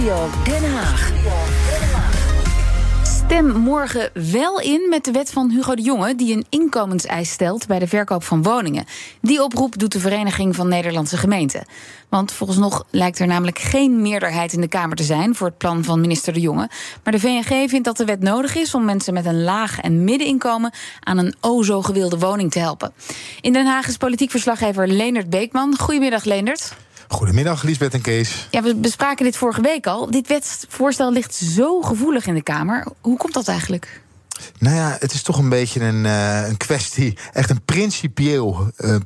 Studio Den Haag. Stem morgen wel in met de wet van Hugo de Jonge... die een inkomenseis stelt bij de verkoop van woningen. Die oproep doet de Vereniging van Nederlandse Gemeenten. Want volgens nog lijkt er namelijk geen meerderheid in de Kamer te zijn... voor het plan van minister de Jonge. Maar de VNG vindt dat de wet nodig is... om mensen met een laag en middeninkomen... aan een o zo gewilde woning te helpen. In Den Haag is politiek verslaggever Leendert Beekman. Goedemiddag, Leendert. Goedemiddag, Lisbeth en Kees. Ja, we bespraken dit vorige week al. Dit wetsvoorstel ligt zo gevoelig in de Kamer. Hoe komt dat eigenlijk? Nou ja, het is toch een beetje een, uh, een kwestie, echt een principieel, uh,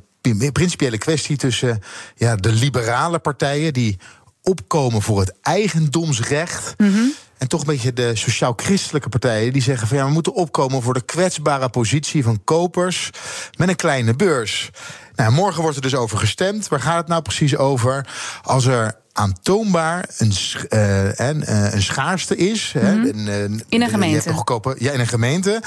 principiële kwestie tussen ja, de liberale partijen die opkomen voor het eigendomsrecht. Mm -hmm. En toch een beetje de sociaal-christelijke partijen die zeggen van ja, we moeten opkomen voor de kwetsbare positie van kopers met een kleine beurs. Nou, morgen wordt er dus over gestemd. Waar gaat het nou precies over? Als er aantoonbaar een, uh, en, uh, een schaarste is. Mm -hmm. een, uh, in een gemeente. Goedkope, ja, in een gemeente.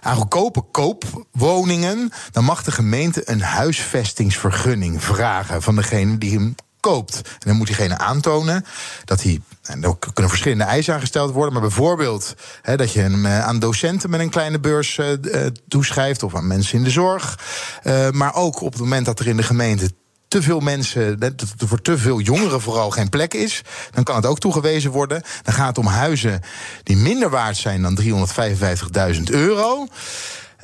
Aan goedkope koopwoningen. dan mag de gemeente een huisvestingsvergunning vragen van degene die hem koopt. En dan moet diegene aantonen dat hij. En er kunnen verschillende eisen aangesteld worden. Maar bijvoorbeeld hè, dat je hem aan docenten met een kleine beurs uh, toeschrijft. of aan mensen in de zorg. Maar ook op het moment dat er in de gemeente te veel mensen, dat er voor te veel jongeren vooral geen plek is, dan kan het ook toegewezen worden. Dan gaat het om huizen die minder waard zijn dan 355.000 euro.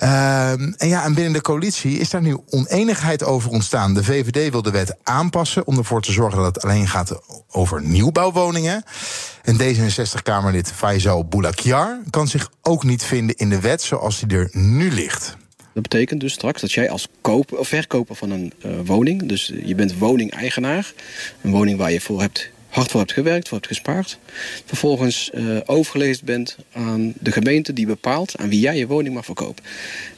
Uh, en ja, en binnen de coalitie is daar nu oneenigheid over ontstaan. De VVD wil de wet aanpassen om ervoor te zorgen dat het alleen gaat over nieuwbouwwoningen. En D66-Kamerlid Faisal Boulakiar kan zich ook niet vinden in de wet zoals die er nu ligt. Dat betekent dus straks dat jij als of verkoper van een uh, woning, dus je bent woningeigenaar, een woning waar je voor hebt hard voor hebt gewerkt, voor hebt gespaard. Vervolgens uh, overgelezen bent aan de gemeente die bepaalt aan wie jij je woning mag verkopen.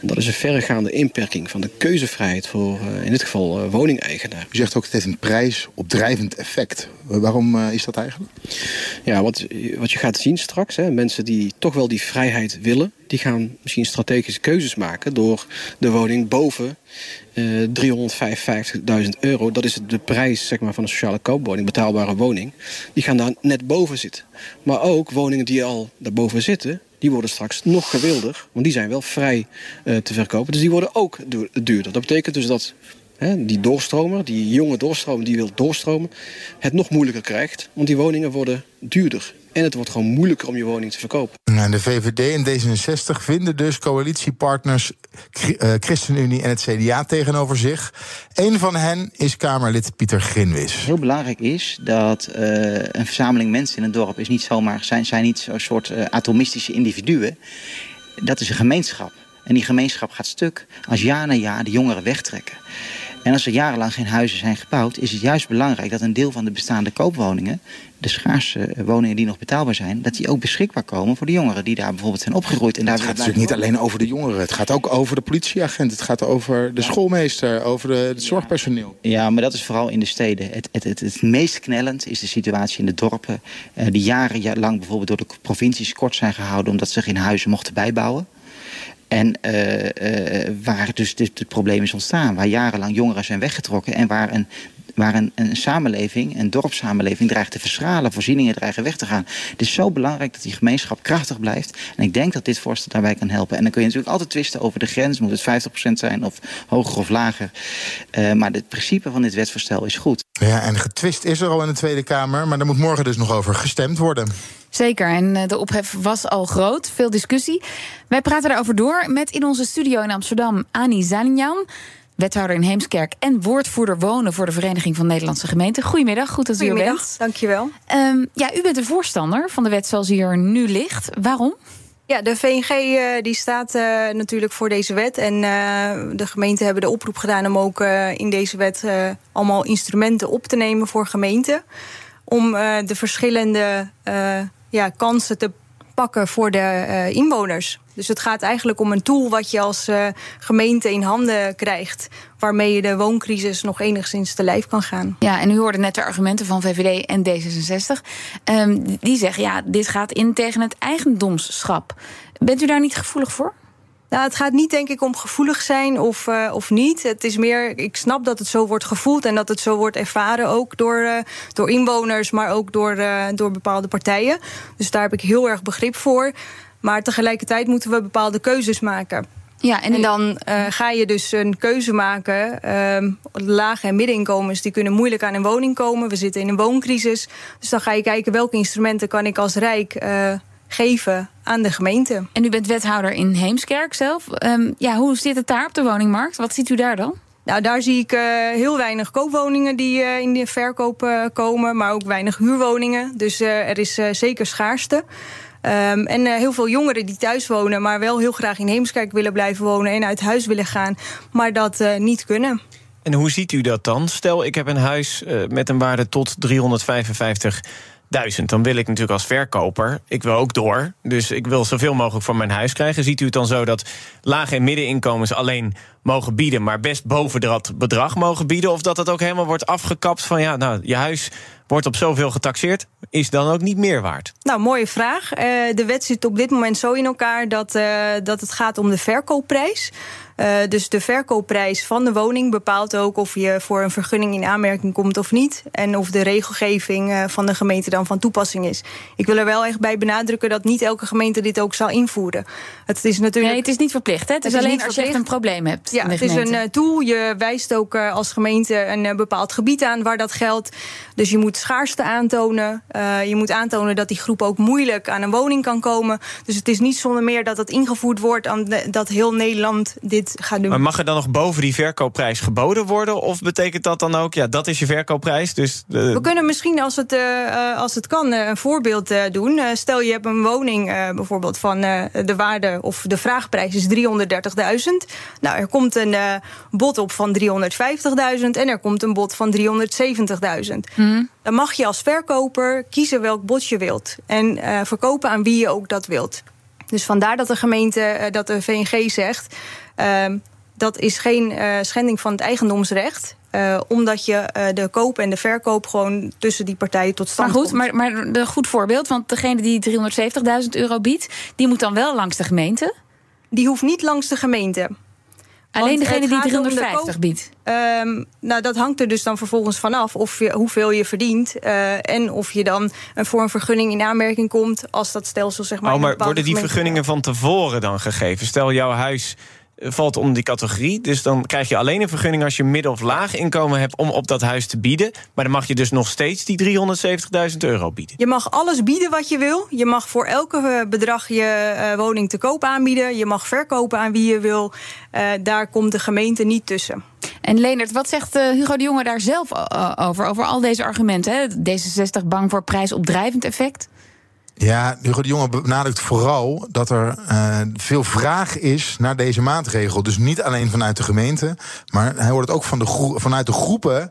En dat is een verregaande inperking van de keuzevrijheid voor uh, in dit geval uh, woningeigenaar. U zegt ook het heeft een prijsopdrijvend effect. Waarom is dat eigenlijk? Ja, wat, wat je gaat zien straks, hè, mensen die toch wel die vrijheid willen, die gaan misschien strategische keuzes maken door de woning boven uh, 355.000 euro. Dat is de prijs zeg maar, van een sociale koopwoning, betaalbare woning. Die gaan daar net boven zitten. Maar ook woningen die al daarboven zitten, die worden straks nog gewilder. Want die zijn wel vrij uh, te verkopen. Dus die worden ook duurder. Dat betekent dus dat He, die doorstromer, die jonge doorstromer die wil doorstromen... het nog moeilijker krijgt, want die woningen worden duurder. En het wordt gewoon moeilijker om je woning te verkopen. En de VVD en D66 vinden dus coalitiepartners ChristenUnie en het CDA tegenover zich. Een van hen is Kamerlid Pieter Grinwis. Heel belangrijk is dat uh, een verzameling mensen in een dorp is niet zomaar zijn, zijn niet zo'n soort uh, atomistische individuen. Dat is een gemeenschap. En die gemeenschap gaat stuk als jaar na jaar de jongeren wegtrekken. En als er jarenlang geen huizen zijn gebouwd, is het juist belangrijk dat een deel van de bestaande koopwoningen, de schaarse woningen die nog betaalbaar zijn, dat die ook beschikbaar komen voor de jongeren die daar bijvoorbeeld zijn opgegroeid. En daar het gaat natuurlijk niet alleen over de jongeren, het gaat ook over de politieagent, het gaat over de schoolmeester, over de, het zorgpersoneel. Ja, maar dat is vooral in de steden. Het, het, het, het meest knellend is de situatie in de dorpen, uh, die jarenlang bijvoorbeeld door de provincies kort zijn gehouden omdat ze geen huizen mochten bijbouwen. En uh, uh, waar dus dit, dit probleem is ontstaan. Waar jarenlang jongeren zijn weggetrokken. En waar een waar een, een samenleving, een dorpssamenleving, dreigt te verschralen, voorzieningen dreigen weg te gaan. Het is zo belangrijk dat die gemeenschap krachtig blijft. En ik denk dat dit voorstel daarbij kan helpen. En dan kun je natuurlijk altijd twisten over de grens. Moet het 50% zijn of hoger of lager? Uh, maar het principe van dit wetsvoorstel is goed. Ja, en getwist is er al in de Tweede Kamer. Maar daar moet morgen dus nog over gestemd worden. Zeker, en de ophef was al groot. Veel discussie. Wij praten daarover door met in onze studio in Amsterdam Ani Zalinjan wethouder in Heemskerk en woordvoerder wonen voor de Vereniging van Nederlandse Gemeenten. Goedemiddag, goed dat u er bent. Dankjewel. Um, ja, u bent een voorstander van de wet zoals die er nu ligt. Waarom? Ja, de VNG uh, die staat uh, natuurlijk voor deze wet. En uh, de gemeenten hebben de oproep gedaan om ook in deze wet allemaal instrumenten op te nemen voor gemeenten. Om de verschillende ja, kansen te pakken voor de inwoners. Dus het gaat eigenlijk om een tool wat je als uh, gemeente in handen krijgt. Waarmee je de wooncrisis nog enigszins te lijf kan gaan. Ja, en u hoorde net de argumenten van VVD en D66. Um, die zeggen ja, dit gaat in tegen het eigendomsschap. Bent u daar niet gevoelig voor? Nou, het gaat niet denk ik om gevoelig zijn of, uh, of niet. Het is meer, ik snap dat het zo wordt gevoeld en dat het zo wordt ervaren ook door, uh, door inwoners, maar ook door, uh, door bepaalde partijen. Dus daar heb ik heel erg begrip voor. Maar tegelijkertijd moeten we bepaalde keuzes maken. Ja, en, en dan uh, ga je dus een keuze maken. Uh, lage en middeninkomens die kunnen moeilijk aan een woning komen. We zitten in een wooncrisis. Dus dan ga je kijken welke instrumenten kan ik als Rijk uh, geven aan de gemeente. En u bent wethouder in Heemskerk zelf. Um, ja, hoe zit het daar op de woningmarkt? Wat ziet u daar dan? Nou, daar zie ik uh, heel weinig koopwoningen die uh, in de verkoop uh, komen, maar ook weinig huurwoningen. Dus er is zeker schaarste. Um, en uh, heel veel jongeren die thuis wonen, maar wel heel graag in Heemskerk willen blijven wonen en uit huis willen gaan, maar dat uh, niet kunnen. En hoe ziet u dat dan? Stel, ik heb een huis uh, met een waarde tot 355 1000. Dan wil ik natuurlijk als verkoper, ik wil ook door. Dus ik wil zoveel mogelijk voor mijn huis krijgen. Ziet u het dan zo dat lage en middeninkomens alleen mogen bieden, maar best boven dat bedrag mogen bieden? Of dat het ook helemaal wordt afgekapt van ja, nou, je huis wordt op zoveel getaxeerd, is dan ook niet meer waard? Nou, mooie vraag. Uh, de wet zit op dit moment zo in elkaar dat, uh, dat het gaat om de verkoopprijs. Uh, dus de verkoopprijs van de woning bepaalt ook of je voor een vergunning in aanmerking komt of niet. En of de regelgeving uh, van de gemeente dan van toepassing is. Ik wil er wel echt bij benadrukken dat niet elke gemeente dit ook zal invoeren. Het is natuurlijk. Nee, het is niet verplicht. Hè? Het, het is, is alleen als je echt een probleem hebt. Ja, het is een uh, tool. Je wijst ook als gemeente een bepaald gebied aan waar dat geldt. Dus je moet schaarste aantonen. je moet aantonen dat die groep ook moeilijk aan een woning kan komen. Dus het is niet zonder meer dat het ingevoerd wordt dat heel Nederland dit gaan doen. Maar mag er dan nog boven die verkoopprijs geboden worden? Of betekent dat dan ook, ja, dat is je verkoopprijs? Dus, uh... We kunnen misschien, als het, uh, als het kan, een voorbeeld uh, doen. stel je hebt een woning bijvoorbeeld van de waarde of de vraagprijs is 330.000. Nou, er komt een bod op van 350.000 en er komt een bod van 370.000. Mm. Dan mag je als verkoper kiezen welk bod je wilt. En verkopen aan wie je ook dat wilt. Dus vandaar dat de gemeente, dat de VNG zegt. Uh, dat is geen uh, schending van het eigendomsrecht. Uh, omdat je uh, de koop en de verkoop gewoon tussen die partijen tot stand maar goed, komt. Maar, maar een goed voorbeeld, want degene die 370.000 euro biedt... die moet dan wel langs de gemeente? Die hoeft niet langs de gemeente. Alleen degene die 350 biedt? Um, nou, dat hangt er dus dan vervolgens vanaf of je, hoeveel je verdient. Uh, en of je dan voor een vergunning in aanmerking komt als dat stelsel zeg maar. Oh, maar worden die vergunningen van tevoren dan gegeven? Stel, jouw huis valt onder die categorie. Dus dan krijg je alleen een vergunning als je midden- of laag inkomen hebt om op dat huis te bieden. Maar dan mag je dus nog steeds die 370.000 euro bieden. Je mag alles bieden wat je wil. Je mag voor elke bedrag je uh, woning te koop aanbieden. Je mag verkopen aan wie je wil. Uh, daar komt de gemeente niet tussen. En Leonard, wat zegt Hugo de Jonge daar zelf over? Over al deze argumenten? Hè? D66 bang voor prijsopdrijvend effect? Ja, Hugo de Jonge benadrukt vooral dat er uh, veel vraag is naar deze maatregel. Dus niet alleen vanuit de gemeente, maar hij hoort het ook van de vanuit de groepen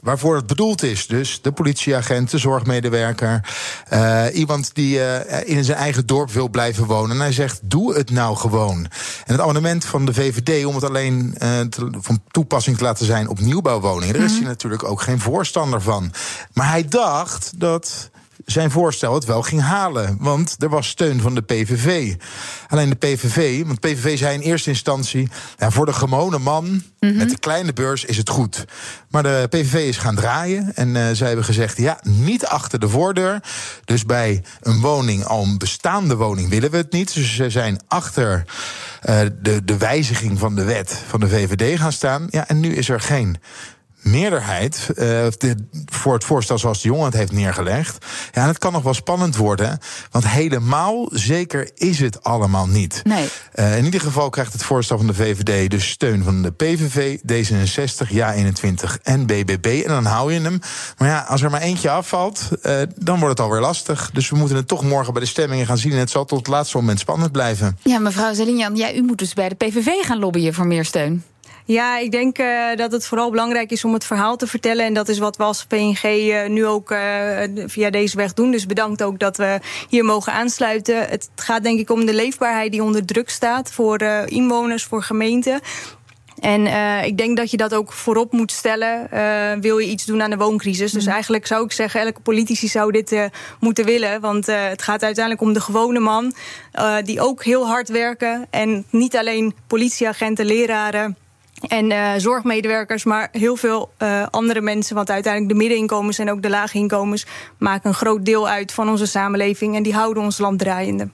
waarvoor het bedoeld is. Dus de politieagent, de zorgmedewerker, uh, iemand die uh, in zijn eigen dorp wil blijven wonen. En hij zegt: doe het nou gewoon. En het amendement van de VVD om het alleen te, van toepassing te laten zijn op nieuwbouwwoningen, daar is hij natuurlijk ook geen voorstander van. Maar hij dacht dat zijn voorstel het wel ging halen. Want er was steun van de PVV. Alleen de PVV, want de PVV zei in eerste instantie... Ja, voor de gewone man mm -hmm. met de kleine beurs is het goed. Maar de PVV is gaan draaien en uh, zij hebben gezegd... ja, niet achter de voordeur. Dus bij een woning, al een bestaande woning, willen we het niet. Dus ze zijn achter uh, de, de wijziging van de wet van de VVD gaan staan. Ja, en nu is er geen meerderheid uh, de, voor het voorstel zoals de jongen het heeft neergelegd. Ja, en het kan nog wel spannend worden. Want helemaal zeker is het allemaal niet. Nee. Uh, in ieder geval krijgt het voorstel van de VVD dus steun van de PVV, D66, Ja21 en BBB. En dan hou je hem. Maar ja, als er maar eentje afvalt, uh, dan wordt het alweer lastig. Dus we moeten het toch morgen bij de stemmingen gaan zien. En het zal tot het laatste moment spannend blijven. Ja, mevrouw Zelinjan, ja, u moet dus bij de PVV gaan lobbyen voor meer steun. Ja, ik denk uh, dat het vooral belangrijk is om het verhaal te vertellen. En dat is wat we als PNG uh, nu ook uh, via deze weg doen. Dus bedankt ook dat we hier mogen aansluiten. Het gaat denk ik om de leefbaarheid die onder druk staat voor inwoners, voor gemeenten. En uh, ik denk dat je dat ook voorop moet stellen. Uh, wil je iets doen aan de wooncrisis? Dus eigenlijk zou ik zeggen, elke politici zou dit uh, moeten willen. Want het gaat uiteindelijk om de gewone man. die ook heel hard werken. En niet alleen politieagenten, leraren en uh, zorgmedewerkers, maar heel veel uh, andere mensen. Want uiteindelijk de middeninkomens en ook de lage inkomens maken een groot deel uit van onze samenleving. En die houden ons land draaiende.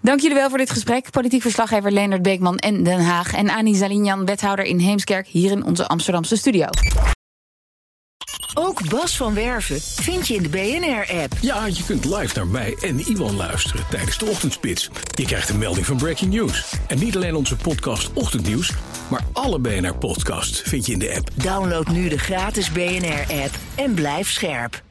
Dank jullie wel voor dit gesprek. Politiek verslaggever Leonard Beekman en Den Haag. En Annie Zalinjan, wethouder in Heemskerk, hier in onze Amsterdamse studio. Ook Bas van Werven vind je in de BNR-app. Ja, je kunt live naar mij en Iwan luisteren tijdens de ochtendspits. Je krijgt een melding van Breaking News. En niet alleen onze podcast Ochtendnieuws, maar alle BNR-podcasts vind je in de app. Download nu de gratis BNR-app en blijf scherp.